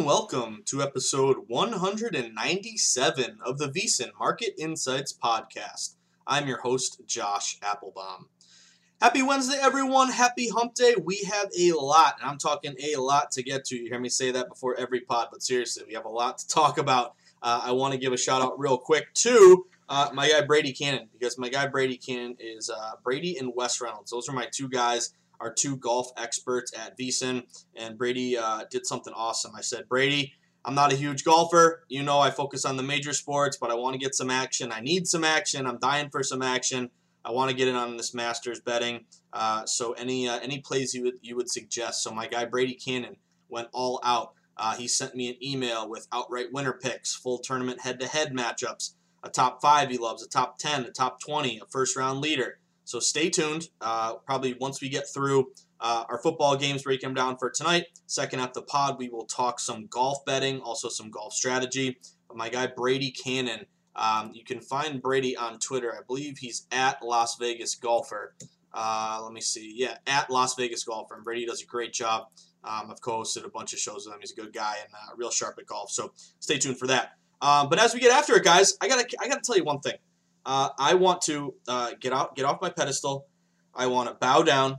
And welcome to episode 197 of the VSiN Market Insights Podcast. I'm your host, Josh Applebaum. Happy Wednesday, everyone. Happy hump day. We have a lot, and I'm talking a lot to get to. You hear me say that before every pod, but seriously, we have a lot to talk about. Uh, I want to give a shout out real quick to uh, my guy Brady Cannon, because my guy Brady Cannon is uh, Brady and Wes Reynolds. Those are my two guys our two golf experts at VSiN, and Brady uh, did something awesome. I said, Brady, I'm not a huge golfer. You know, I focus on the major sports, but I want to get some action. I need some action. I'm dying for some action. I want to get in on this Masters betting. Uh, so any uh, any plays you would you would suggest? So my guy Brady Cannon went all out. Uh, he sent me an email with outright winner picks, full tournament head-to-head matchups, a top five he loves, a top ten, a top twenty, a first round leader. So stay tuned. Uh, probably once we get through uh, our football games, break them down for tonight. Second half the pod, we will talk some golf betting, also some golf strategy. But my guy Brady Cannon, um, you can find Brady on Twitter. I believe he's at Las Vegas Golfer. Uh, let me see. Yeah, at Las Vegas Golfer. And Brady does a great job. Um, I've co-hosted a bunch of shows with him. He's a good guy and uh, real sharp at golf. So stay tuned for that. Um, but as we get after it, guys, I gotta I gotta tell you one thing. Uh, I want to uh, get out, get off my pedestal. I want to bow down.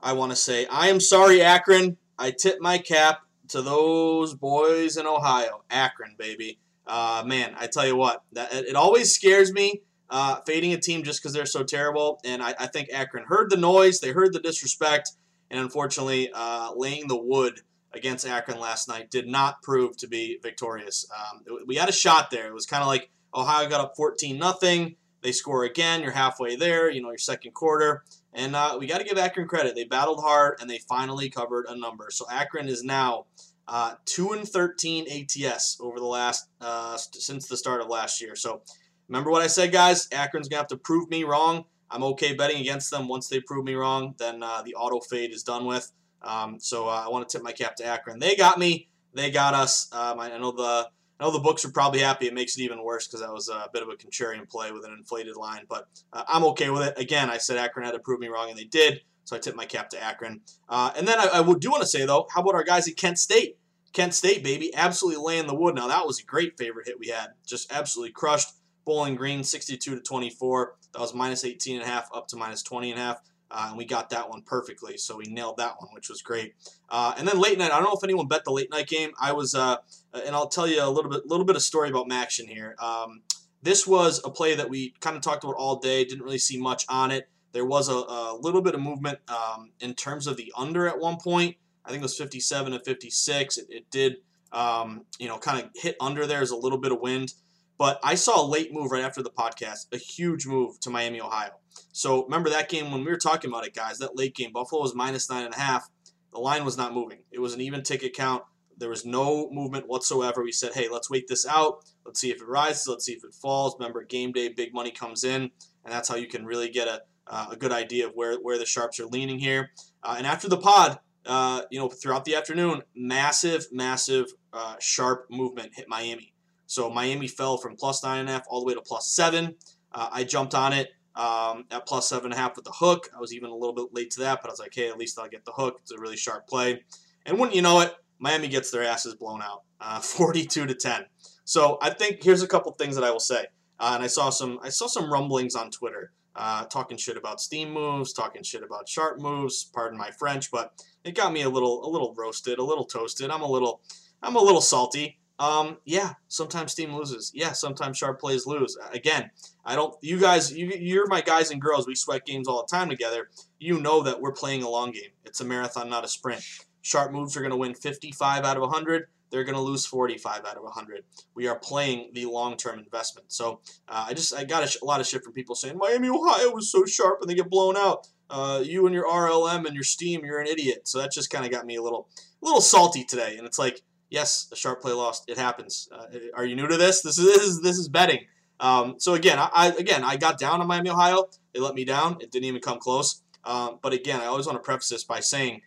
I want to say, I am sorry, Akron. I tip my cap to those boys in Ohio. Akron, baby. Uh, man, I tell you what, that it always scares me uh, fading a team just because they're so terrible. And I, I, think Akron heard the noise, they heard the disrespect, and unfortunately, uh, laying the wood against Akron last night did not prove to be victorious. Um, we had a shot there. It was kind of like Ohio got up 14 nothing. They score again. You're halfway there. You know your second quarter, and uh, we got to give Akron credit. They battled hard and they finally covered a number. So Akron is now uh, two and 13 ATS over the last uh, since the start of last year. So remember what I said, guys. Akron's gonna have to prove me wrong. I'm okay betting against them. Once they prove me wrong, then uh, the auto fade is done with. Um, so uh, I want to tip my cap to Akron. They got me. They got us. Um, I know the I know the books are probably happy. It makes it even worse because that was a bit of a contrarian play with an inflated line, but uh, I'm okay with it. Again, I said Akron had to prove me wrong, and they did. So I tip my cap to Akron. Uh, and then I, I do want to say, though, how about our guys at Kent State? Kent State, baby, absolutely laying the wood. Now, that was a great favorite hit we had. Just absolutely crushed. Bowling Green, 62 to 24. That was minus 18 and a half up to minus 20 and a half. Uh, and we got that one perfectly, so we nailed that one, which was great. Uh, and then late night, I don't know if anyone bet the late night game. I was, uh, and I'll tell you a little bit, little bit of story about MACtion here. Um, this was a play that we kind of talked about all day. Didn't really see much on it. There was a, a little bit of movement um, in terms of the under at one point. I think it was 57 to 56. It, it did, um, you know, kind of hit under there as a little bit of wind. But I saw a late move right after the podcast, a huge move to Miami, Ohio. So remember that game when we were talking about it, guys, that late game, Buffalo was minus nine and a half. The line was not moving. It was an even ticket count. There was no movement whatsoever. We said, hey, let's wait this out. Let's see if it rises. Let's see if it falls. Remember, game day, big money comes in, and that's how you can really get a, uh, a good idea of where, where the sharps are leaning here. Uh, and after the pod, uh, you know, throughout the afternoon, massive, massive uh, sharp movement hit Miami. So Miami fell from plus nine and a half all the way to plus seven. Uh, I jumped on it um, at plus seven and a half with the hook. I was even a little bit late to that, but I was like, hey, at least I'll get the hook. It's a really sharp play. And wouldn't you know it, Miami gets their asses blown out, uh, 42 to 10. So I think here's a couple things that I will say. Uh, and I saw some I saw some rumblings on Twitter uh, talking shit about steam moves, talking shit about sharp moves. Pardon my French, but it got me a little a little roasted, a little toasted. I'm a little I'm a little salty. Um, yeah, sometimes Steam loses. Yeah, sometimes sharp plays lose. Again, I don't. You guys, you, you're my guys and girls. We sweat games all the time together. You know that we're playing a long game. It's a marathon, not a sprint. Sharp moves are going to win 55 out of 100. They're going to lose 45 out of 100. We are playing the long-term investment. So uh, I just I got a, a, lot of shit from people saying Miami, Ohio was so sharp and they get blown out. Uh, you and your RLM and your Steam, you're an idiot. So that just kind of got me a little, a little salty today. And it's like yes, a sharp play lost. It happens. Uh, are you new to this? This is this is, this is betting. Um, so again, I, I, again I got down on Miami, Ohio. They let me down. It didn't even come close. Um, but again, I always want to preface this by saying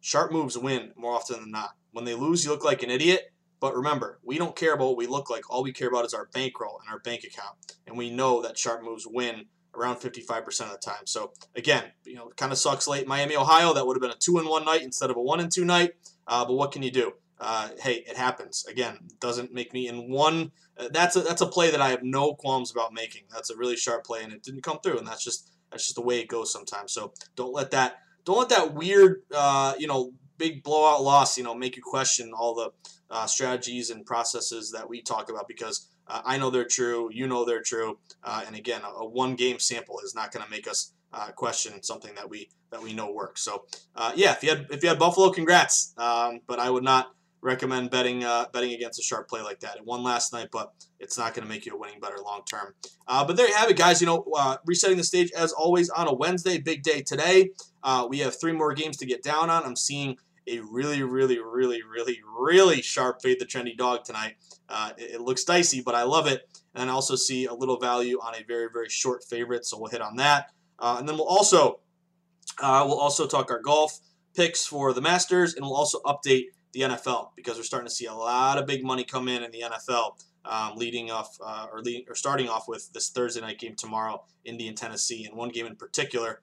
sharp moves win more often than not. When they lose, you look like an idiot. But remember, we don't care about what we look like. All we care about is our bankroll and our bank account. And we know that sharp moves win around 55% of the time. So again, you know, kind of sucks late Miami, Ohio. That would have been a two and one night instead of a one and two night. Uh, but what can you do? Uh, hey, it happens. Again, doesn't make me in one. Uh, that's a that's a play that I have no qualms about making. That's a really sharp play, and it didn't come through, and that's just that's just the way it goes sometimes. So don't let that don't let that weird uh, you know big blowout loss you know make you question all the uh, strategies and processes that we talk about because uh, I know they're true, you know they're true, uh, and again, a, a one game sample is not going to make us uh, question something that we that we know works. So uh, yeah, if you had if you had Buffalo, congrats. Um, but I would not recommend betting uh, betting against a sharp play like that. It won last night, but it's not going to make you a winning bettor long term. Uh, but there you have it, guys. You know, uh, resetting the stage as always on a Wednesday, big day today. Uh, we have three more games to get down on. I'm seeing a really, really, really, really, really sharp fade the trendy dog tonight. Uh, it, it, looks dicey, but I love it. And I also see a little value on a very, very short favorite, so we'll hit on that. Uh, and then we'll also we'll also talk our golf picks for the Masters, and we'll also update the NFL because we're starting to see a lot of big money come in in the NFL, um, leading off uh, or, or starting off with this Thursday night game tomorrow, Indian Tennessee, and one game in particular,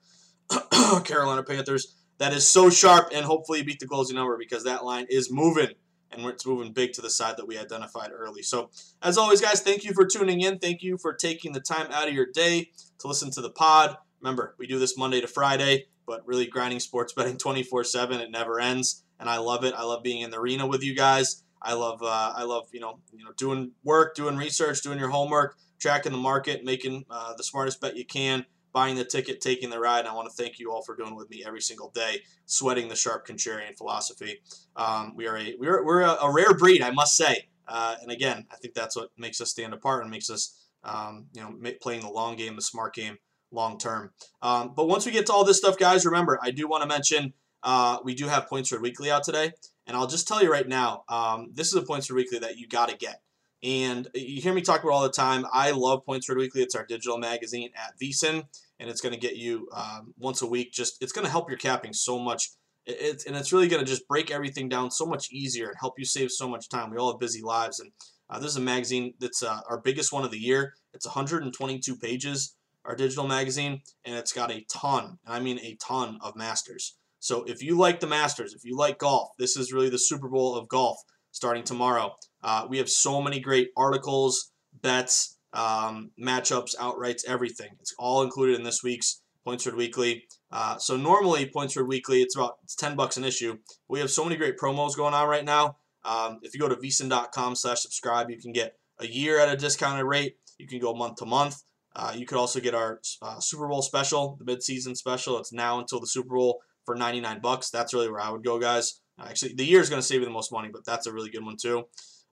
Carolina Panthers. That is so sharp, and hopefully beat the closing number because that line is moving, and it's moving big to the side that we identified early. So, as always, guys, thank you for tuning in. Thank you for taking the time out of your day to listen to the pod. Remember, we do this Monday to Friday, but really grinding sports betting 24 7. It never ends and I love it. I love being in the arena with you guys. I love uh, I love you know you know doing work, doing research, doing your homework, tracking the market, making uh, the smartest bet you can, buying the ticket, taking the ride. And I want to thank you all for doing with me every single day, sweating the sharp contrarian philosophy. Um, we are a we're, we're a, a rare breed, I must say. Uh, and again, I think that's what makes us stand apart and makes us um, you know playing the long game, the smart game, long term. Um, but once we get to all this stuff, guys, remember I do want to mention. Uh, we do have Point Spread Weekly out today. And I'll just tell you right now, um, this is a Point Spread Weekly that you got to get. And you hear me talk about all the time. I love Point Spread Weekly. It's our digital magazine at VSiN, and it's going to get you um, once a week. Just it's going to help your capping so much. It's and it's really going to just break everything down so much easier and help you save so much time. We all have busy lives, and uh, this is a magazine that's uh, our biggest one of the year. It's 122 pages our digital magazine, and it's got a ton, and I mean a ton of Masters. So if you like the Masters, if you like golf, this is really the Super Bowl of golf starting tomorrow. Uh, we have so many great articles, bets, um, matchups, outrights, everything. It's all included in this week's Points Weekly. Uh, so normally Points Weekly, it's about it's 10 bucks an issue. We have so many great promos going on right now. Um, if you go to vsin.com slash subscribe, you can get a year at a discounted rate. You can go month to month. Uh, you could also get our uh, Super Bowl special, the midseason special. It's now until the Super Bowl for 99 bucks. That's really where I would go, guys. Actually, the year is going to save you the most money, but that's a really good one too.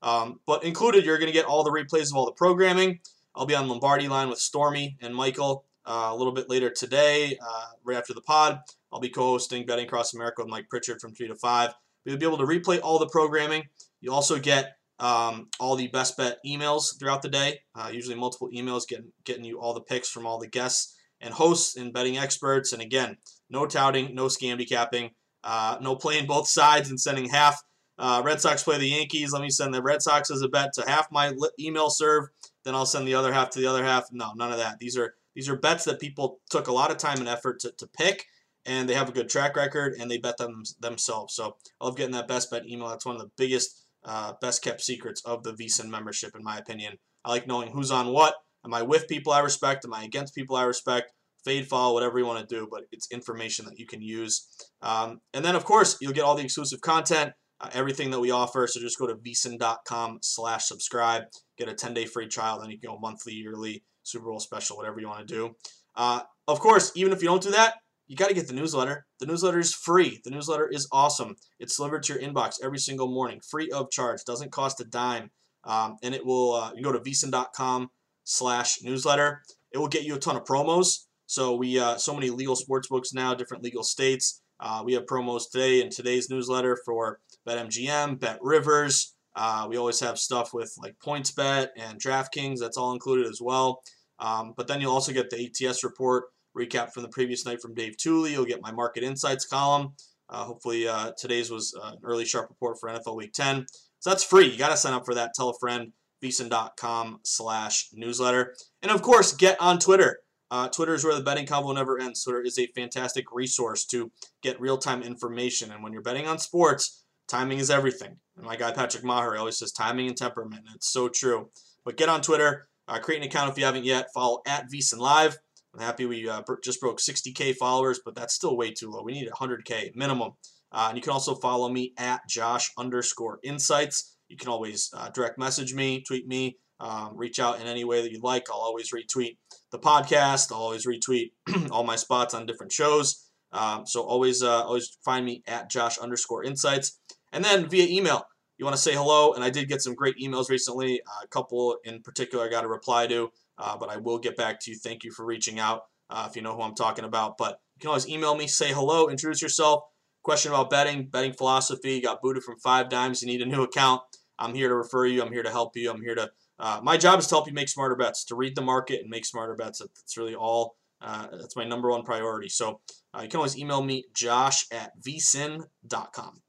Um, but included, you're going to get all the replays of all the programming. I'll be on Lombardi line with Stormy and Michael uh, a little bit later today, uh, right after the pod. I'll be co-hosting Betting Across America with Mike Pritchard from 3 to 5. You'll be able to replay all the programming. You also get um, all the best bet emails throughout the day, uh, usually multiple emails getting, getting you all the picks from all the guests and hosts and betting experts. And again, no touting, no scam capping, uh, no playing both sides and sending half. Uh, Red Sox play the Yankees. Let me send the Red Sox as a bet to half my email serve. Then I'll send the other half to the other half. No, none of that. These are these are bets that people took a lot of time and effort to, to pick, and they have a good track record, and they bet them themselves. So I love getting that best bet email. That's one of the biggest uh, best kept secrets of the VSIN membership, in my opinion. I like knowing who's on what. Am I with people I respect? Am I against people I respect? Fade, follow, whatever you want to do, but it's information that you can use. Um, and then, of course, you'll get all the exclusive content, uh, everything that we offer. So just go to vsin.com slash subscribe, get a 10-day free trial, then you can go monthly, yearly, Super Bowl special, whatever you want to do. Uh, of course, even if you don't do that, you got to get the newsletter. The newsletter is free. The newsletter is awesome. It's delivered to your inbox every single morning, free of charge. Doesn't cost a dime, um, and it will. Uh, you go to vsin.com slash newsletter. It will get you a ton of promos. So we uh, so many legal sports books now, different legal states. Uh, we have promos today in today's newsletter for BetMGM, Bet Rivers. Uh, we always have stuff with like PointsBet and DraftKings. That's all included as well. Um, but then you'll also get the ATS report recap from the previous night from Dave Tuley. You'll get my market insights column. Uh, hopefully, uh, today's was uh, an early sharp report for NFL Week 10. So that's free. You got to sign up for that. Tell a friend. VSIN.com slash newsletter. And of course, get on Twitter. Uh, Twitter is where the betting convo never ends. Twitter is a fantastic resource to get real time information. And when you're betting on sports, timing is everything. And my guy Patrick Maher always says timing and temperament. And it's so true. But get on Twitter, uh, create an account if you haven't yet. Follow at VSIN Live. I'm happy we uh, just broke 60K followers, but that's still way too low. We need 100K minimum. Uh, and you can also follow me at Josh underscore insights. You can always uh, direct message me, tweet me, um, reach out in any way that you like. I'll always retweet the podcast. I'll always retweet all my spots on different shows. Um, so always, uh, always find me at Josh underscore insights. And then via email, you want to say hello. And I did get some great emails recently. Uh, a couple in particular I got a reply to uh, but I will get back to you. Thank you for reaching out uh, if you know who I'm talking about. But you can always email me, say hello, introduce yourself, question about betting, betting philosophy. You got booted from five dimes, you need a new account. I'm here to refer you. I'm here to help you. I'm here to. Uh, my job is to help you make smarter bets, to read the market and make smarter bets. That's really all. Uh, that's my number one priority. So uh, you can always email me, josh at vsin.com.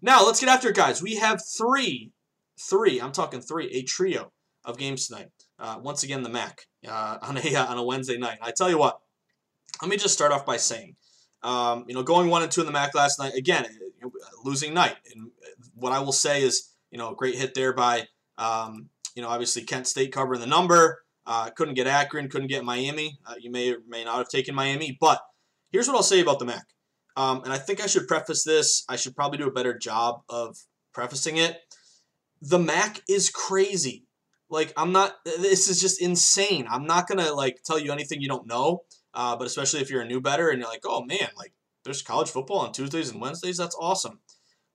Now let's get after it, guys. We have three, three. I'm talking three, a trio of games tonight. Uh, once again, the MAC uh, on a uh, on a Wednesday night. I tell you what, let me just start off by saying, um, you know, going one and two in the MAC last night again, losing night. And what I will say is, you know, great hit there by, um, you know, obviously Kent State covering the number. Uh, couldn't get Akron, couldn't get Miami. Uh, you may or may not have taken Miami, but here's what I'll say about the MAC. Um, and I think I should preface this. I should probably do a bettor job of prefacing it. The MAC is crazy. Like I'm not. This is just insane. I'm not gonna like tell you anything you don't know. Uh, but especially if you're a new better and you're like, oh man, like there's college football on Tuesdays and Wednesdays. That's awesome.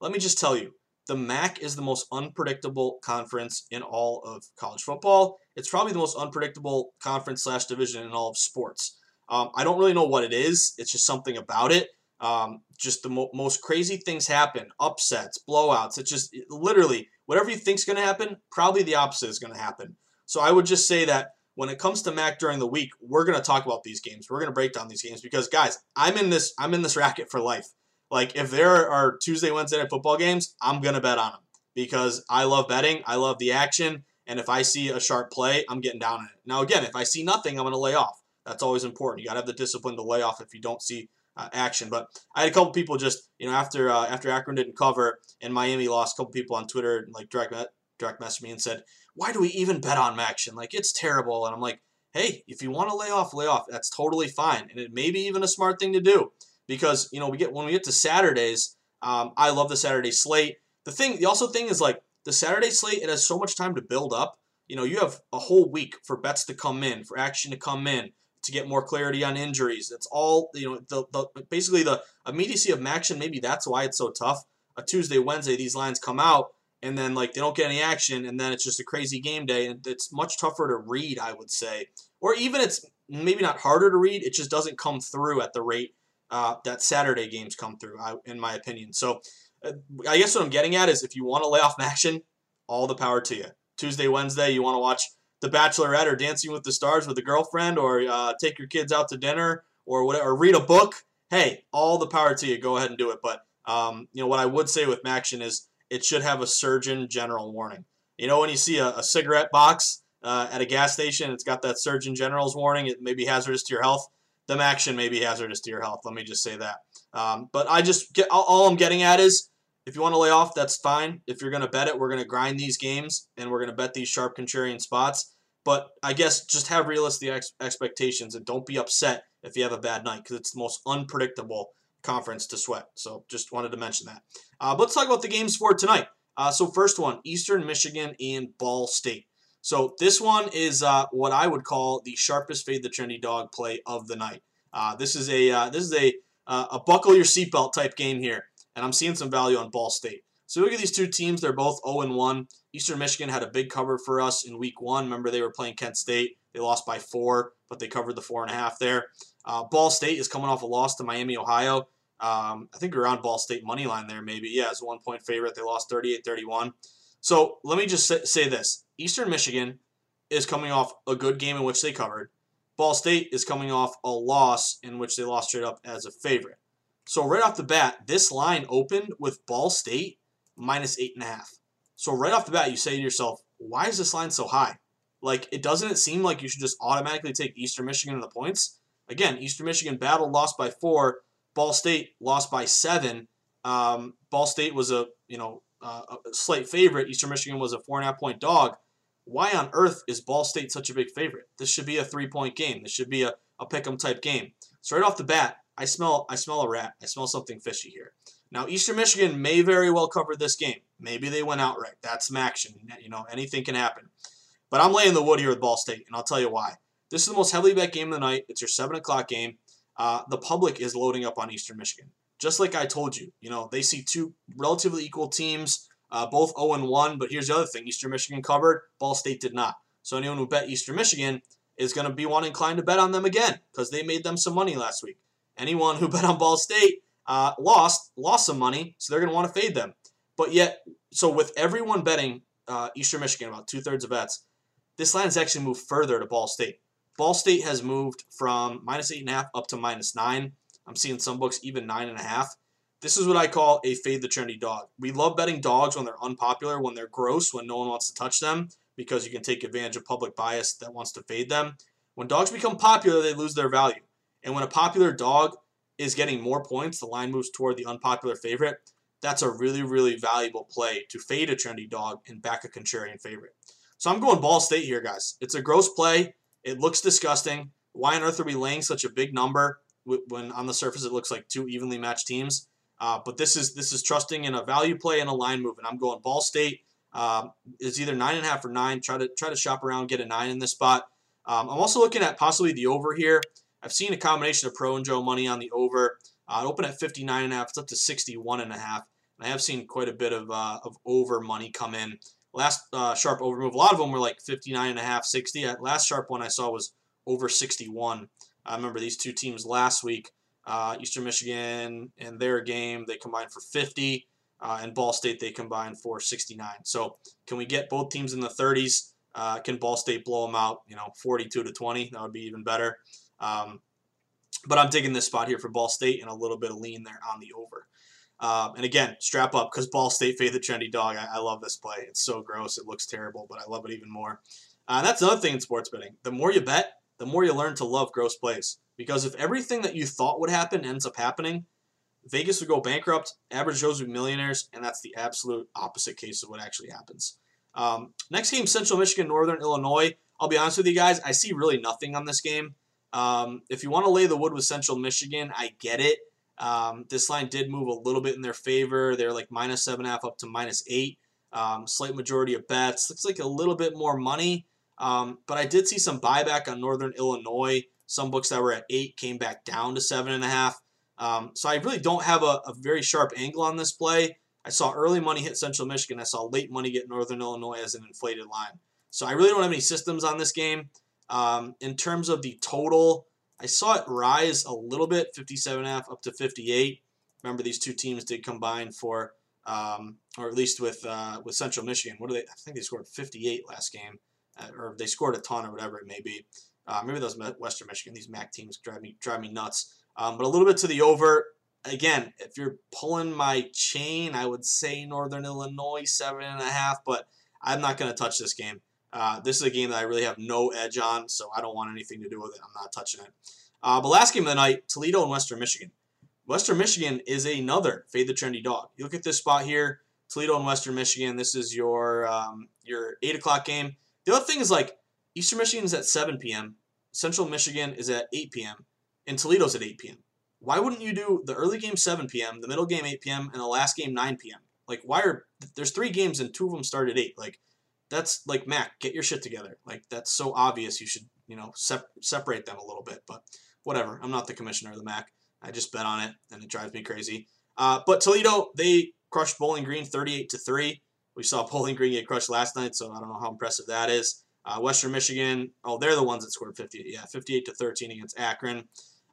Let me just tell you, the MAC is the most unpredictable conference in all of college football. It's probably the most unpredictable conference slash division in all of sports. Um, I don't really know what it is. It's just something about it. Um, just the mo- most crazy things happen, upsets, blowouts. It's just it, literally whatever you think is going to happen, probably the opposite is going to happen. So I would just say that when it comes to MAC during the week, we're going to talk about these games. We're going to break down these games because guys, I'm in this I'm in this racket for life. Like if there are Tuesday, Wednesday night football games, I'm to bet on them because I love betting. I love the action, and if I see a sharp play, I'm getting down on it. Now again, if I see nothing, I'm to lay off. That's always important. You got to have the discipline to lay off if you don't see uh, action. But I had a couple people just, you know, after uh, after Akron didn't cover and Miami lost, a couple people on Twitter like direct direct messaged me and said, "Why do we even bet on action? Like it's terrible." And I'm like, "Hey, if you want to lay off, lay off. That's totally fine, and it may be even a smart thing to do because you know we get when we get to Saturdays. Um, I love the Saturday slate. The thing, the also thing is like the Saturday slate. It has so much time to build up. You know, you have a whole week for bets to come in, for action to come in, to get more clarity on injuries. It's all you know. The, the basically the immediacy of action. Maybe that's why it's so tough. A Tuesday, Wednesday, these lines come out, and then like they don't get any action, and then it's just a crazy game day, and it's much tougher to read. I would say, or even it's maybe not harder to read. It just doesn't come through at the rate uh, that Saturday games come through, I, in my opinion. So. Uh, I guess what I'm getting at is if you want to lay off action, all the power to you. Tuesday, Wednesday, you want to watch the Bachelorette or Dancing with the Stars with a girlfriend, or uh, take your kids out to dinner, or whatever, read a book. Hey, all the power to you. Go ahead and do it. But um, you know what I would say with MACtion is it should have a Surgeon General warning. You know when you see a, a cigarette box uh, at a gas station, it's got that Surgeon General's warning. It may be hazardous to your health. The action may be hazardous to your health. Let me just say that. Um, but I just get all, I'm getting at is if you want to lay off, that's fine. If you're going to bet it, we're going to grind these games and we're going to bet these sharp contrarian spots. But I guess just have realistic ex- expectations and don't be upset if you have a bad night because it's the most unpredictable conference to sweat. So just wanted to mention that. Uh, let's talk about the games for tonight. Uh, so first one, Eastern Michigan and Ball State. So this one is uh, what I would call the sharpest fade the trendy dog play of the night. Uh, this is a uh, this is a uh, a buckle your seatbelt type game here and I'm seeing some value on Ball State. So look at these two teams. They're both 0 and 1. Eastern Michigan had a big cover for us in week one. Remember, they were playing Kent State. They lost by four, but they covered the four and a half there. Uh, Ball State is coming off a loss to Miami, Ohio. Um, I think we're Ball State money line there, maybe. Yeah, it's a one point favorite. They lost 38 31. So let me just say this Eastern Michigan is coming off a good game in which they covered. Ball State is coming off a loss in which they lost straight up as a favorite. So right off the bat, this line opened with Ball State minus eight and a half. So right off the bat, you say to yourself, why is this line so high? Like, it doesn't it seem like you should just automatically take Eastern Michigan in the points? Again, Eastern Michigan battled, lost by four. Ball State lost by seven. Um, Ball State was a you know uh, a slight favorite. Eastern Michigan was a four and a half point dog. Why on earth is Ball State such a big favorite? This should be a three point game. This should be a, a pick 'em type game. So right off the bat, I smell I smell a rat. I smell something fishy here. Now Eastern Michigan may very well cover this game. Maybe they went outright. That's some action. You know, anything can happen. But I'm laying the wood here with Ball State, and I'll tell you why. This is the most heavily bet game of the night. It's your seven o'clock game. Uh, the public is loading up on Eastern Michigan. Just like I told you, you know, they see two relatively equal teams, uh, both 0 1. But here's the other thing: Eastern Michigan covered, Ball State did not. So anyone who bet Eastern Michigan is going to be one inclined to bet on them again because they made them some money last week. Anyone who bet on Ball State uh, lost lost some money, so they're going to want to fade them. But yet, so with everyone betting uh, Eastern Michigan, about two thirds of bets, this line has actually moved further to Ball State. Ball State has moved from minus eight and a half up to minus nine. I'm seeing some books even nine and a half. This is what I call a fade the trendy dog. We love betting dogs when they're unpopular, when they're gross, when no one wants to touch them, because you can take advantage of public bias that wants to fade them. When dogs become popular, they lose their value. And when a popular dog is getting more points, the line moves toward the unpopular favorite. That's a really, really valuable play to fade a trendy dog and back a contrarian favorite. So I'm going Ball State here, guys. It's a gross play. It looks disgusting. Why on earth are we laying such a big number when on the surface it looks like two evenly matched teams? Uh, but this is this is trusting in a value play and a line move, and I'm going Ball State. Um, it's either nine and a half or nine. Try to try to shop around, get a nine in this spot. Um, I'm also looking at possibly the over here. I've seen a combination of pro and Joe money on the over. Uh, it opened at 59 and a half. It's up to 61 and a half. And I have seen quite a bit of uh, of over money come in. Last uh, sharp over move, a lot of them were like 59 and a half, 60. Uh, last sharp one I saw was over 61. I remember these two teams last week, uh, Eastern Michigan and their game, they combined for 50, uh, and Ball State they combined for 69. So can we get both teams in the 30s? Uh, can Ball State blow them out? You know, 42 to 20. That would be even better. Um, but I'm taking this spot here for Ball State and a little bit of lean there on the over. Um, and again, strap up because Ball State fade the trendy dog. I, I, love this play. It's so gross. It looks terrible, but I love it even more. Uh, that's another thing in sports betting. The more you bet, the more you learn to love gross plays. Because if everything that you thought would happen ends up happening, Vegas would go bankrupt, average Joes would be millionaires, and that's the absolute opposite case of what actually happens. Um, next game, Central Michigan, Northern Illinois. I'll be honest with you guys, I see really nothing on this game. Um, if you want to lay the wood with Central Michigan, I get it. Um, this line did move a little bit in their favor. They're like minus seven half up to minus eight. Um, slight majority of bets. Looks like a little bit more money. Um, but I did see some buyback on Northern Illinois. Some books that were at eight came back down to seven and a half. Um, so I really don't have a, a, very sharp angle on this play. I saw early money hit Central Michigan. I saw late money get Northern Illinois as an inflated line. So I really don't have any systems on this game. Um, in terms of the total, I saw it rise a little bit, 57.5 up to 58. Remember, these two teams did combine for, um, or at least with uh, with Central Michigan. What do they? I think they scored 58 last game, uh, or they scored a ton, or whatever it may be. Uh, maybe those Western Michigan, these MAC teams drive me drive me nuts. Um, but a little bit to the over. Again, if you're pulling my chain, I would say Northern Illinois seven and a half, but I'm not going to touch this game. Uh, this is a game that I really have no edge on, so I don't want anything to do with it. I'm not touching it. Uh, but last game of the night, Toledo and Western Michigan. Western Michigan is another fade the trendy dog. You look at this spot here, Toledo and Western Michigan. This is your um, your eight o'clock game. The other thing is like Eastern Michigan is at 7 p.m. Central Michigan is at 8 p.m. and Toledo's at 8 p.m. Why wouldn't you do the early game 7 p.m., the middle game 8 p.m., and the last game 9 p.m.? Like, why are there's three games and two of them start at 8? Like, that's like MAC, get your shit together. Like that's so obvious. You should you know sep- separate them a little bit. But whatever. I'm not the commissioner of the MAC. I just bet on it, and it drives me crazy. Uh, but Toledo, they crushed Bowling Green 38 to three. We saw Bowling Green get crushed last night, so I don't know how impressive that is. Uh, Western Michigan, oh, they're the ones that scored 50, yeah, 58 to 13 against Akron.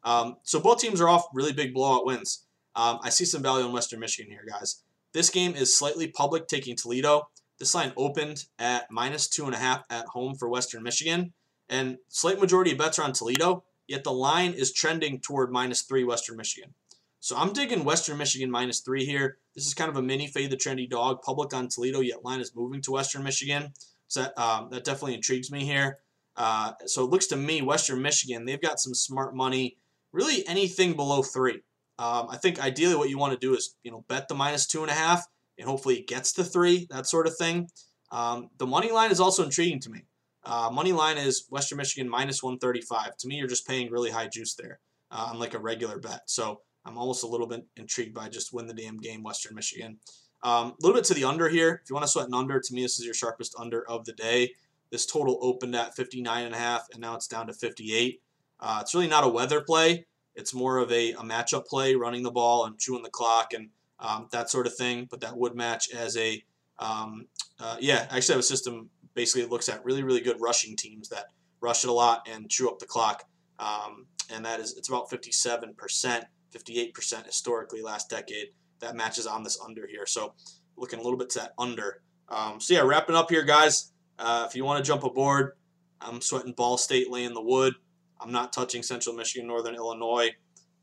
Um, so both teams are off really big blowout wins. Um, I see some value in Western Michigan here, guys. This game is slightly public, taking Toledo. This line opened at minus two and a half at home for Western Michigan, and slight majority of bets are on Toledo. Yet the line is trending toward minus three Western Michigan. So I'm digging Western Michigan minus three here. This is kind of a mini fade the trendy dog. Public on Toledo, yet line is moving to Western Michigan. So that, um, that definitely intrigues me here. Uh, so it looks to me Western Michigan they've got some smart money. Really anything below three. Um, I think ideally what you want to do is you know bet the minus two and a half and hopefully it gets to three, that sort of thing. Um, the money line is also intriguing to me. Uh, money line is Western Michigan minus 135. To me, you're just paying really high juice there uh, on like a regular bet. So I'm almost a little bit intrigued by just win the damn game, Western Michigan. Um, a little bit to the under here. If you want to sweat an under, to me, this is your sharpest under of the day. This total opened at 59 and a half, and now it's down to 58. Uh, it's really not a weather play. It's more of a, a matchup play, running the ball and chewing the clock and um, that sort of thing. But that would match as a um, uh, yeah. I actually have a system basically looks at really really good rushing teams that rush it a lot and chew up the clock. Um, and that is it's about 57 percent, 58 percent historically last decade. That matches on this under here. So looking a little bit to that under. Um, so yeah, wrapping up here, guys. Uh, if you want to jump aboard, I'm sweating Ball State laying the wood. I'm not touching Central Michigan, Northern Illinois.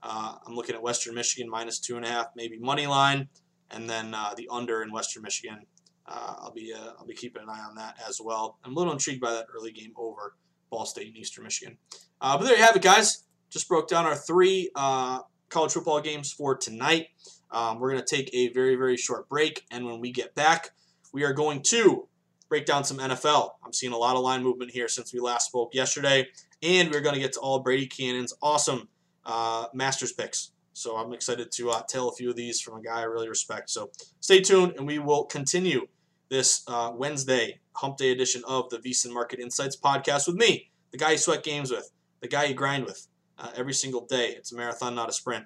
Uh, I'm looking at Western Michigan minus two and a half, maybe money line, and then uh, the under in Western Michigan. Uh, I'll be uh, I'll be keeping an eye on that as well. I'm a little intrigued by that early game over Ball State and Eastern Michigan. Uh, but there you have it, guys. Just broke down our three college football games for tonight. Um, we're going to take a very very short break, and when we get back, we are going to break down some NFL. I'm seeing a lot of line movement here since we last spoke yesterday, and we're going to get to all Brady Cannon's awesome uh, Masters picks. So I'm excited to uh, tell a few of these from a guy I really respect. So stay tuned, and we will continue this uh, Wednesday Hump Day edition of the VSiN Market Insights podcast with me, the guy you sweat games with, the guy you grind with uh, every single day. It's a marathon, not a sprint.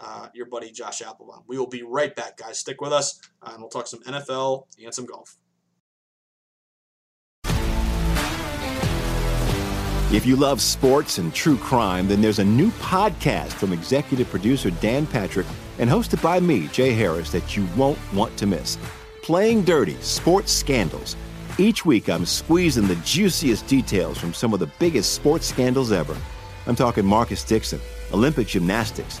Uh, your buddy Josh Applebaum. We will be right back, guys. Stick with us, uh, and we'll talk some NFL and some golf. If you love sports and true crime, then there's a new podcast from executive producer Dan Patrick and hosted by me, Jay Harris, that you won't want to miss. Playing Dirty Sports Scandals. Each week, I'm squeezing the juiciest details from some of the biggest sports scandals ever. I'm talking Marcus Dixon, Olympic gymnastics,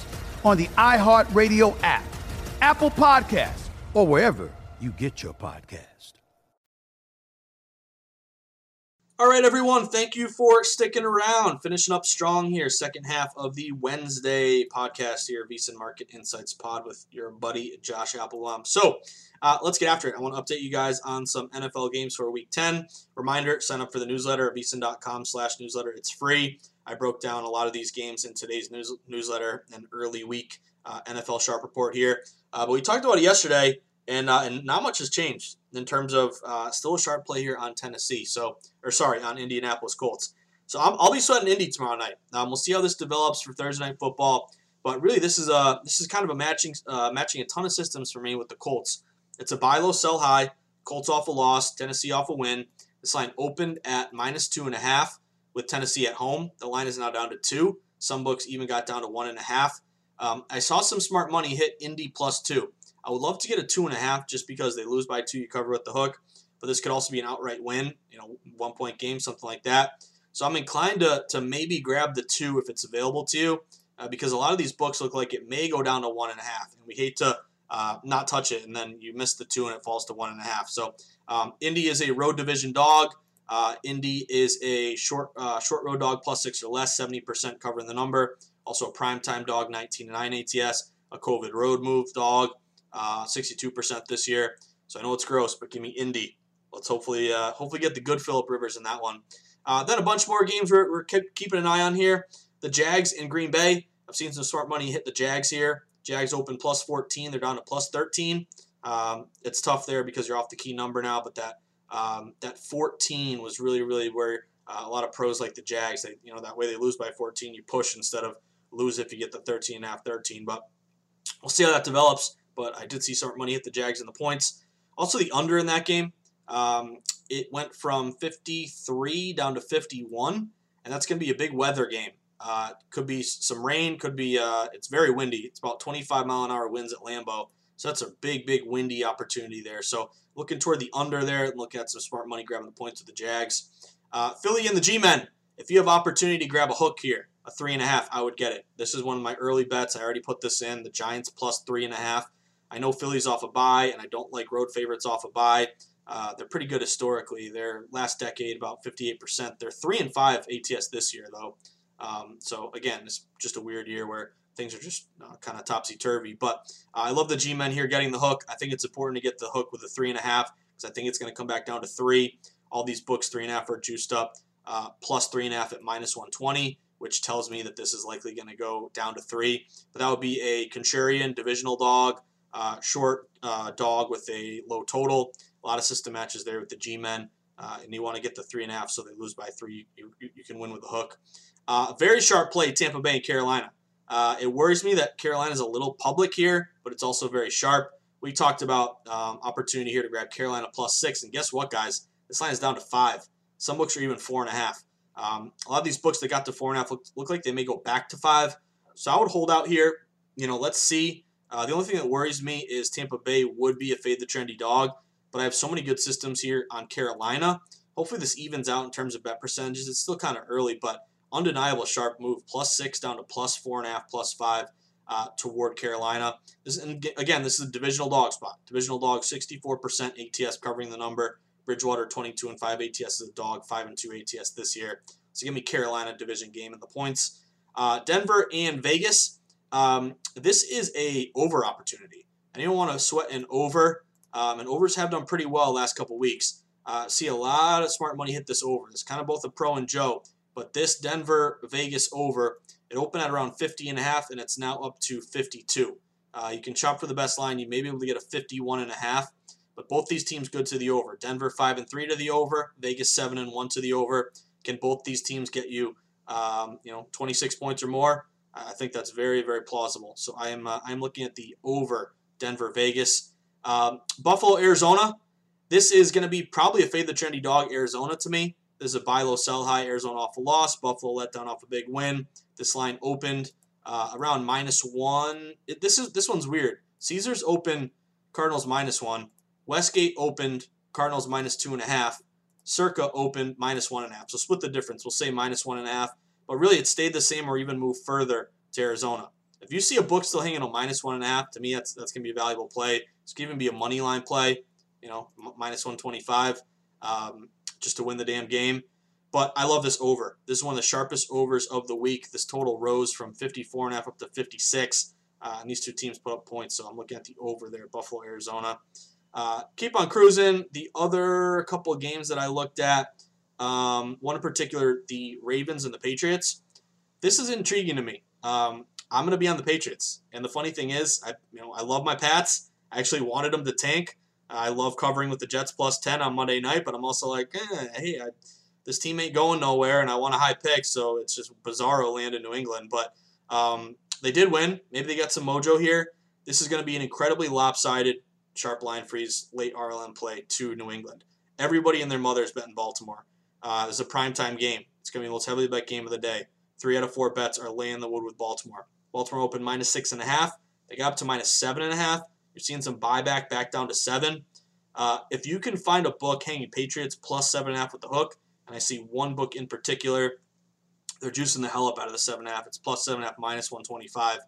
on the iHeartRadio app, Apple Podcasts, or wherever you get your podcast. All right, everyone. Thank you for sticking around. Finishing up strong here, second half of the Wednesday podcast here, VSiN Market Insights Pod with your buddy Josh Applebaum. So uh, let's get after it. I want to update you guys on some NFL games for Week 10. Reminder: sign up for the newsletter at vsin.com/newsletter. It's free. I broke down a lot of these games in today's news, newsletter and early week uh, NFL Sharp Report here. Uh, but we talked about it yesterday, and uh, and not much has changed in terms of uh, still a sharp play here on Tennessee. So, or sorry, on Indianapolis Colts. So i will be sweating Indy tomorrow night. Um, we'll see how this develops for Thursday night football. But really, this is a this is kind of a matching uh, matching a ton of systems for me with the Colts. It's a buy low, sell high. Colts off a loss, Tennessee off a win. This line opened at minus two and a half with Tennessee at home. The line is now down to two. Some books even got down to one and a half. Um, I saw some smart money hit Indy plus two. I would love to get a two and a half just because they lose by two, you cover with the hook. But this could also be an outright win, you know, one point game, something like that. So I'm inclined to, to maybe grab the two if it's available to you uh, because a lot of these books look like it may go down to one and a half. And we hate to uh, not touch it and then you miss the two and it falls to one and a half. So um, Indy is a road division dog. Uh, Indy is a short uh, short road dog plus six or less, 70% covering the number. Also a primetime dog, 19 and 9 ATS. A COVID road move dog, uh, 62% this year. So I know it's gross, but give me Indy. Let's hopefully uh, hopefully get the good Philip Rivers in that one. Uh, then a bunch more games we're, we're keeping an eye on here. The Jags in Green Bay. I've seen some smart money hit the Jags here. Jags open plus 14. They're down to plus 13. Um, it's tough there because you're off the key number now, but that um, that 14 was really, really where uh, a lot of pros like the Jags, they, you know, that way they lose by 14, you push instead of lose if you get the 13 and a half, 13. But we'll see how that develops. But I did see some money hit the Jags in the points. Also, the under in that game, um, it went from 53 down to 51, and that's going to be a big weather game. Uh, could be some rain, could be, uh, it's very windy. It's about 25 mile an hour winds at Lambeau. So that's a big, big windy opportunity there. So looking toward the under there, looking at some smart money grabbing the points with the Jags. Uh, Philly and the G-Men. If you have opportunity to grab a hook here, a three and a half, I would get it. This is one of my early bets. I already put this in. The Giants plus three and a half. I know Philly's off a bye, and I don't like road favorites off a bye. Uh, they're pretty good historically. Their last decade, about 58%. They're three and five ATS this year, though. Um, so again, it's just a weird year where things are just uh, kind of topsy turvy. But uh, I love the G-men here getting the hook. I think it's important to get the hook with a three and a half because I think it's going to come back down to three. All these books three and a half are juiced up, uh, plus three and a half at minus 120, which tells me that this is likely going to go down to three. But that would be a contrarian divisional dog, uh, short uh, dog with a low total. A lot of system matches there with the G-men. Uh, and you want to get the three and a half so they lose by three. You, you, you can win with the hook. Very sharp play, Tampa Bay and Carolina. Uh, it worries me that Carolina is a little public here, but it's also very sharp. We talked about um, opportunity here to grab Carolina plus six, and guess what, guys? This line is down to five. Some books are even four and a half. Um, a lot of these books that got to four and a half look, look, like they may go back to five. So I would hold out here. You know, let's see. Uh, the only thing that worries me is Tampa Bay would be a fade the trendy dog, but I have so many good systems here on Carolina. Hopefully this evens out in terms of bet percentages. It's still kind of early, but undeniable sharp move, plus six down to plus four and a half, plus five uh, toward Carolina. This, and again, this is a divisional dog spot. Divisional dog, 64% ATS covering the number. Bridgewater 22 and 5 ATS is a dog, 5 and 2 ATS this year. So give me Carolina division game and the points. Uh, Denver and Vegas. Um, this is a over opportunity. Anyone want to sweat an over? Um, and overs have done pretty well last couple weeks. Uh, see a lot of smart money hit this over. It's kind of both a pro and Joe. But this Denver Vegas over, it opened at around 50 and a half, and it's now up to 52. Uh, you can shop for the best line. You may be able to get a 51 and a half. But both these teams good to the over. Denver five and three to the over. Vegas seven and one to the over. Can both these teams get you, um, you know, 26 points or more? I think that's very very plausible. So I am uh, I'm looking at the over Denver Vegas. Um, Buffalo Arizona. This is going to be probably a fade the trendy dog Arizona to me. This is a buy low, sell high. Arizona off a loss. Buffalo let down off a big win. This line opened uh, around minus one. It, this is this one's weird. Caesars open Cardinals minus one. Westgate opened Cardinals minus two and a half. Circa opened minus one and a half. So split the difference. We'll say minus one and a half. But really, it stayed the same or even moved further to Arizona. If you see a book still hanging on minus one and a half, to me that's that's gonna be a valuable play. It's gonna even be a money line play. You know, minus one twenty five. Um, just to win the damn game. But I love this over. This is one of the sharpest overs of the week. This total rose from 54 and a half up to 56. Uh, and these two teams put up points, so I'm looking at the over there, Buffalo, Arizona. Uh, keep on cruising. The other couple of games that I looked at, um, one in particular, the Ravens and the Patriots. This is intriguing to me. Um, I'm going to be on the Patriots, and the funny thing is, I you know I love my Pats. I actually wanted them to tank. I love covering with the Jets plus 10 on Monday night, but I'm also like, eh, hey, I, this team ain't going nowhere, and I want a high pick, so it's just bizarro land in New England. But um, they did win. Maybe they got some mojo here. This is going to be an incredibly lopsided sharp line freeze late RLM play to New England. Everybody and their mother is betting Baltimore. Uh, this is a primetime game. It's going to be the most heavily bet game of the day. Three out of four bets are laying the wood with Baltimore. Baltimore opened minus six and a half. They got up to minus seven and a half. You're seeing some buyback back down to seven. Uh, if you can find a book hanging Patriots plus seven and a half with the hook, and I see one book in particular, they're juicing the hell up out of the seven and a half. It's plus seven and a half, minus 125.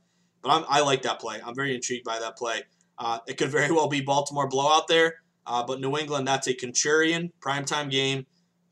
But I'm, i like that play. I'm very intrigued by that play. Uh, it could very well be Baltimore blowout there, uh, but New England, that's a contrarian primetime game.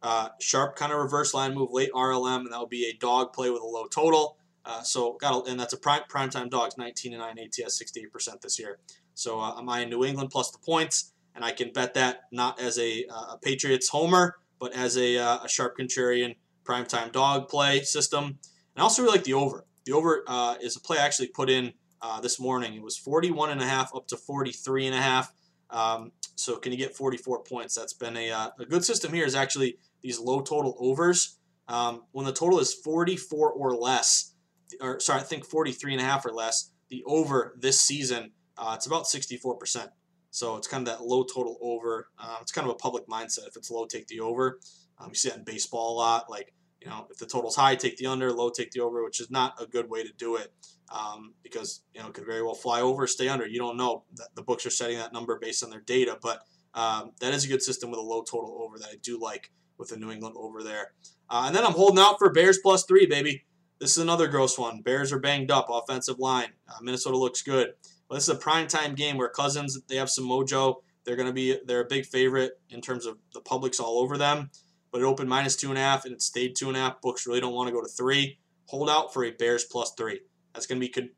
Uh, sharp kind of reverse line move, late RLM, and that will be a dog play with a low total. Uh, so got and that's a prime primetime dogs, 19 and 9 ATS, 68% this year. So uh, I'm eyeing New England plus the points, and I can bet that not as a, uh, a Patriots homer, but as a, uh, a sharp contrarian primetime dog play system. And I also really like the over. The over uh, is a play I actually put in uh, this morning. It was 41 and a half up to 43 and a half. Um, so can you get 44 points? That's been a, a good system here. Is actually these low total overs. Um, when the total is 44 or less, or sorry, I think 43 and a half or less, the over this season uh, it's about 64%. So it's kind of that low total over. Uh, it's kind of a public mindset. If it's low, take the over. Um, you see that in baseball a lot. Like, you know, if the total's high, take the under. Low, take the over, which is not a good way to do it. um, because you know it could very well fly over, stay under. You don't know. The books are setting that number based on their data, but um, that is a good system with a low total over that I do like with the New England over there. Uh, and then I'm holding out for Bears plus three, baby. This is another gross one. Bears are banged up, offensive line. Uh, Minnesota looks good. But this is a prime time game where Cousins they have some mojo. They're going to be they're a big favorite in terms of the public's all over them. But it opened minus two and a half and it stayed two and a half. Books really don't want to go to three. Hold out for a Bears plus three. That's going to be,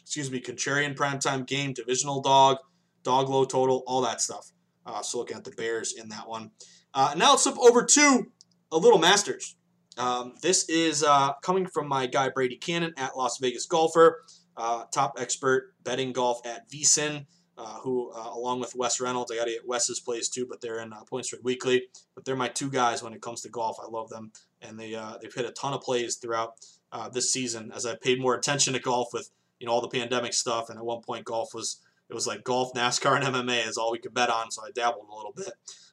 excuse me, contrarian primetime game, divisional dog, dog low total, all that stuff. Uh, so looking at the Bears in that one. Uh, now let's flip over to a little Masters. Um, this is uh, coming from my guy Brady Cannon at Las Vegas Golfer, uh, top expert betting golf at VSIN. Uh, who, uh, along with Wes Reynolds, I got to get Wes's plays too, but they're in uh, Point Spread Weekly. But they're my two guys when it comes to golf. I love them, and they uh, they've hit a ton of plays throughout uh, this season as I paid more attention to golf with you know all the pandemic stuff. And at one point, golf was it was like golf, NASCAR, and MMA is all we could bet on. So I dabbled a little bit.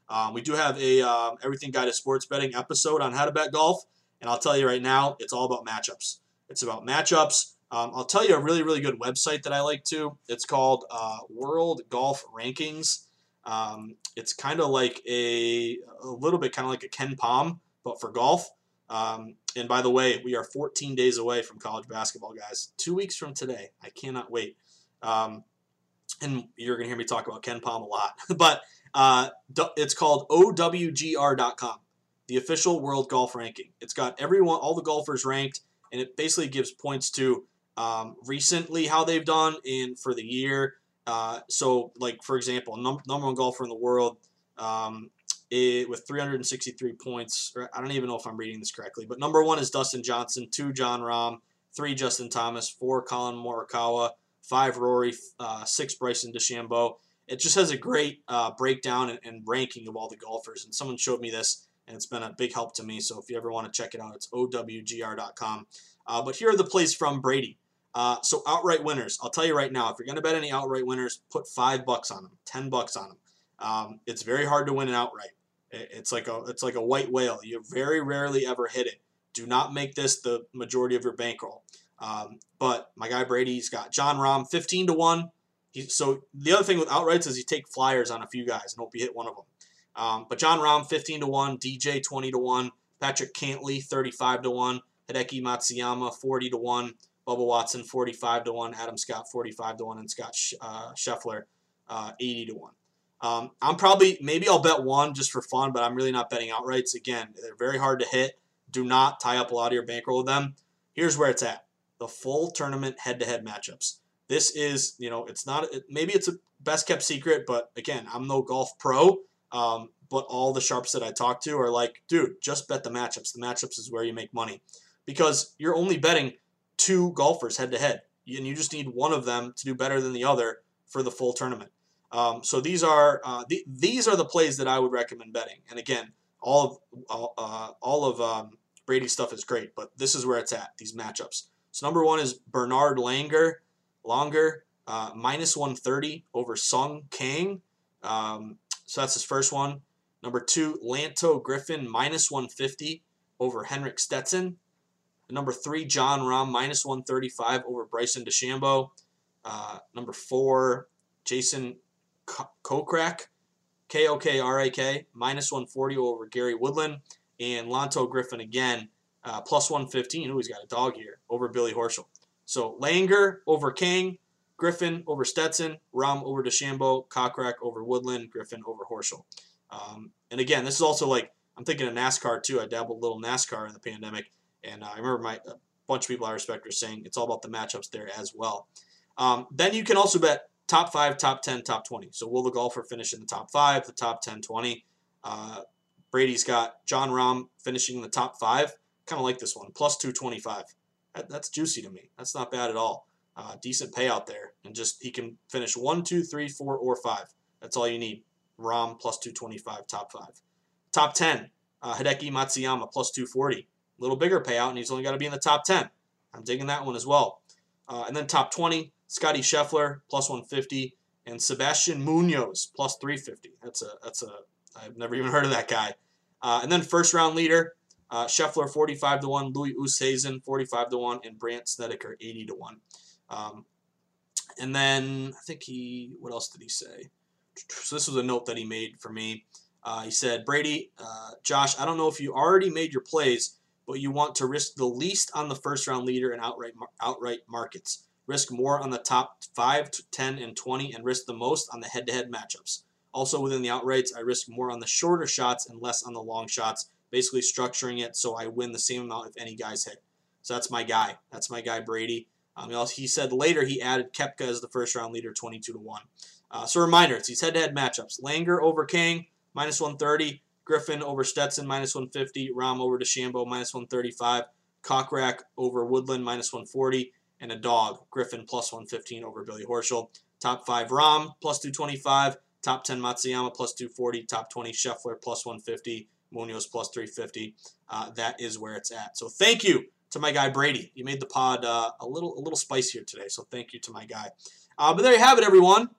Um, we do have a uh, everything guided sports betting episode on how to bet golf, and I'll tell you right now, it's all about matchups. It's about matchups. Um, I'll tell you a really, really good website that I like too. It's called uh, World Golf Rankings. Um, it's kind of like a, a little bit kind of like a KenPom, but for golf. Um, and by the way, we are 14 days away from college basketball, guys. Two weeks from today. I cannot wait. Um, and you're going to hear me talk about KenPom a lot. but uh, it's called OWGR.com, the official world golf ranking. It's got everyone, all the golfers ranked, and it basically gives points to um, recently how they've done and for the year. Uh, so, like for example, num- number one golfer in the world um, it, with 363 points. I don't even know if I'm reading this correctly, but number one is Dustin Johnson, two Jon Rahm, three Justin Thomas, four Collin Morikawa, five Rory, uh, six Bryson DeChambeau. It just has a great uh, breakdown and, and ranking of all the golfers. And someone showed me this, and it's been a big help to me. So if you ever want to check it out, it's owgr.com. Uh, but here are the plays from Brady. Uh, so outright winners, I'll tell you right now, if you're going to bet any outright winners, put five bucks on them, ten bucks on them. Um, it's very hard to win an outright. It's like a it's like a white whale. You very rarely ever hit it. Do not make this the majority of your bankroll. Um, but my guy Brady's got Jon Rahm 15 to one. He, so the other thing with outrights is you take flyers on a few guys and hope you hit one of them. Um, but Jon Rahm 15 to one, DJ 20 to one, Patrick Cantlay 35 to one, Hideki Matsuyama 40 to one. Bubba Watson 45 to 1, Adam Scott 45 to 1, and Scott uh, Scheffler uh, 80 to 1. Um, I'm probably, maybe I'll bet one just for fun, but I'm really not betting outrights. Again, they're very hard to hit. Do not tie up a lot of your bankroll with them. Here's where it's at the full tournament head to head matchups. This is, you know, it's not, maybe it's a best kept secret, but again, I'm no golf pro. Um, but all the sharps that I talk to are like, dude, just bet the matchups. The matchups is where you make money because you're only betting two golfers head to head, and you just need one of them to do better than the other for the full tournament. Um, so these are uh, the, these are the plays that I would recommend betting. And again, all of uh, all of um, Brady's stuff is great, but this is where it's at. These matchups. So number one is Bernard Langer, longer uh, minus 130 over Sung Kang. Um, so that's his first one. Number two, Lanto Griffin minus 150 over Henrik Stenson. Number three, Jon Rahm, minus 135 over Bryson DeChambeau. Uh, number four, Jason Kokrak, K O K R A K, minus 140 over Gary Woodland. And Lanto Griffin again, uh, plus 115. Ooh, he's got a dog here over Billy Horschel. So Langer over Kang, Griffin over Stetson, Rahm over DeChambeau, Kokrak over Woodland, Griffin over Horschel. Um, and again, this is also like, I'm thinking of NASCAR too. I dabbled a little NASCAR in the pandemic. And uh, I remember my a bunch of people I respect are saying it's all about the matchups there as well. Um, then you can also bet top five, top 10, top 20. So will the golfer finish in the top five, the top 10, 20? Uh, Brady's got Jon Rahm finishing in the top five. Kind of like this one, plus 225. That, that's juicy to me. That's not bad at all. Uh, decent payout there. And just he can finish one, two, three, four, or five. That's all you need. Rahm plus 225, top five. Top 10, uh, Hideki Matsuyama plus 240 little bigger payout, and he's only got to be in the top 10. I'm digging that one as well. Uh, and then top 20, Scotty Scheffler, plus 150, and Sebastian Munoz, plus 350. That's a, that's a, I've never even heard of that guy. Uh, and then first round leader, uh, Scheffler, 45 to 1, Louis Oosthuizen, 45 to 1, and Brandt Snedeker, 80 to 1. Um, and then I think he, what else did he say? So this was a note that he made for me. Uh, he said, Brady, uh, Josh, I don't know if you already made your plays, but you want to risk the least on the first round leader and outright outright markets. Risk more on the top 5, 10, and 20, and risk the most on the head to head matchups. Also, within the outrights, I risk more on the shorter shots and less on the long shots, basically structuring it so I win the same amount if any guys hit. So that's my guy. That's my guy, Brady. Um, he, said later he added Koepka as the first round leader, 22 to 1. Uh, so, reminder it's these head to head matchups Langer over King, minus 130. Griffin over Stetson, minus 150. Rahm over DeChambeau, minus 135. Kokrak over Woodland, minus 140. And a dog, Griffin, plus 115 over Billy Horschel. Top 5, Rahm plus 225. Top 10, Matsuyama, plus 240. Top 20, Scheffler, plus 150. Munoz, plus 350. Uh, that is where it's at. So thank you to my guy Brady. You made the pod uh, a little a little spicier today, so thank you to my guy. Uh, but there you have it, everyone.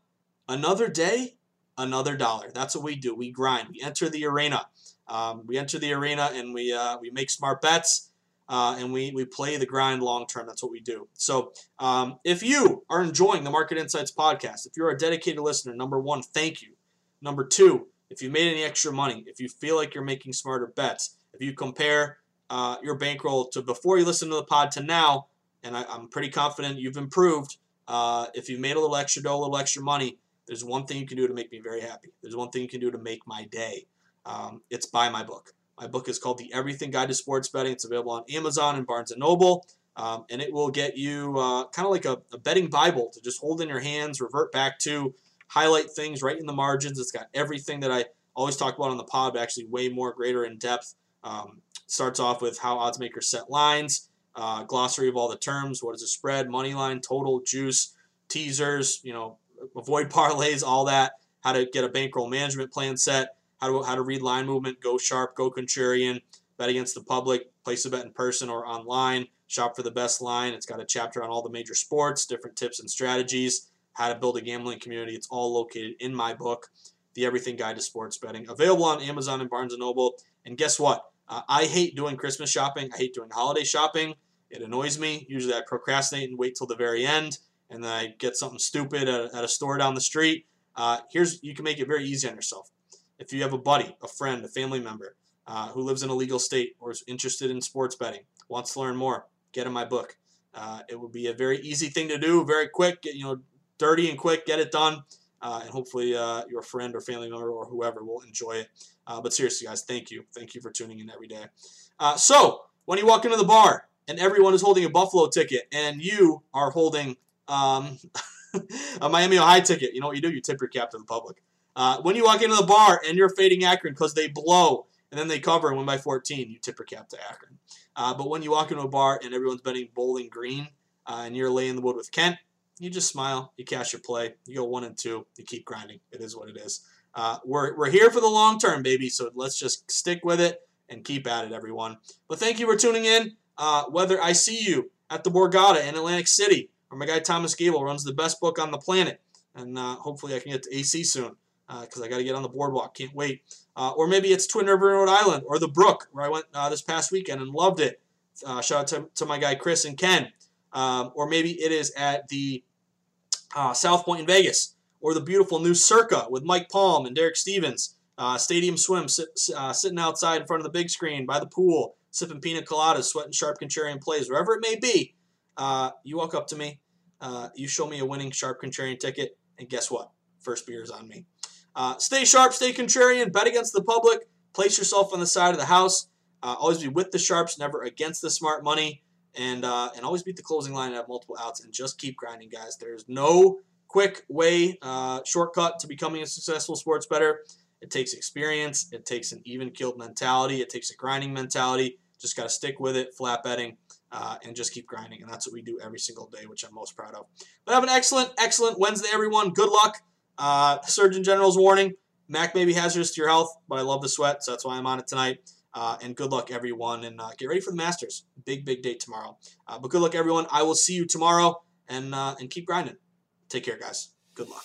Another day, another dollar. That's what we do. We grind. We enter the arena. Um, we enter the arena and we uh, we make smart bets. Uh, and we, we play the grind long term. That's what we do. So, um, if you are enjoying the Market Insights podcast, if you're a dedicated listener, number one, thank you. Number two, if you made any extra money, if you feel like you're making smarter bets, if you compare uh, your bankroll to before you listen to the pod to now, and I, am pretty confident you've improved. Uh, if you made a little extra dough, a little extra money, there's one thing you can do to make me very happy. There's one thing you can do to make my day. Um, it's buy my book. My book is called The Everything Guide to Sports Betting. It's available on Amazon and Barnes & Noble. Um, and it will get you uh, kind of like a, a, betting Bible to just hold in your hands, revert back to, highlight things right in the margins. It's got everything that I always talk about on the pod, but actually way more greater in depth. Um, starts off with how odds makers set lines, uh, glossary of all the terms, what is a spread, money line, total, juice, teasers, you know, avoid parlays, all that, how to get a bankroll management plan set, how to, how to read line movement, go sharp, go contrarian, bet against the public, place a bet in person or online, shop for the best line. It's got a chapter on all the major sports, different tips and strategies, how to build a gambling community. It's all located in my book, The Everything Guide to Sports Betting, available on Amazon and Barnes & Noble. And guess what? Uh, I hate doing Christmas shopping. I hate doing holiday shopping. It annoys me. Usually I procrastinate and wait till the very end, and then I get something stupid at a, at a store down the street. Uh, here's you can make it very easy on yourself. If you have a buddy, a friend, a family member uh, who lives in a legal state or is interested in sports betting, wants to learn more, get in my book. Uh, it will be a very easy thing to do, very quick. Get, you know, dirty and quick. Get it done, uh, and hopefully uh, your friend or family member or whoever will enjoy it. Uh, but seriously, guys, thank you. Thank you for tuning in every day. So, when you walk into the bar and everyone is holding a Buffalo ticket and you are holding um, a Miami Ohio ticket, you know what you do? You tip your cap to the public. Uh, when you walk into the bar and you're fading Akron because they blow and then they cover and win by 14, you tip your cap to Akron. Uh, but when you walk into a bar and everyone's betting Bowling Green uh, and you're laying the wood with Kent, you just smile, you cash your play, you go one and two, you keep grinding. It is what it is. Uh, we're, we're here for the long term, baby. So let's just stick with it and keep at it, everyone. But thank you for tuning in. Uh, whether I see you at the Borgata in Atlantic City, or my guy Thomas Gable runs the best book on the planet, and uh, hopefully I can get to AC soon because uh, I got to get on the boardwalk. Can't wait. Uh, or maybe it's Twin River, Rhode Island, or the Brook, where I went uh, this past weekend and loved it. shout out to, to my guy Chris and Ken. Um, or maybe it is at the South Point in Vegas or the beautiful new Circa with Mike Palm and Derek Stevens. Uh, stadium swim, sit, uh, sitting outside in front of the big screen by the pool, sipping pina coladas, sweating sharp contrarian plays, wherever it may be. Uh, you walk up to me, uh, you show me a winning sharp contrarian ticket, and guess what? First beer is on me. Uh, stay sharp, stay contrarian, bet against the public, place yourself on the side of the house. Uh, always be with the sharps, never against the smart money, and and always beat the closing line and have multiple outs, and just keep grinding, guys. There's no quick way, uh, shortcut to becoming a successful sports bettor. It takes experience. It takes an even killed mentality. It takes a grinding mentality. Just got to stick with it, flat betting, uh, and just keep grinding. And that's what we do every single day, which I'm most proud of. But have an excellent, excellent Wednesday, everyone. Good luck. Uh, Surgeon General's warning MAC may be hazardous to your health, but I love the sweat, so that's why I'm on it tonight. Uh, and good luck, everyone, and uh, get ready for the Masters. Big, big day tomorrow. Uh, but good luck, everyone. I will see you tomorrow, and uh, and keep grinding. Take care, guys. Good luck.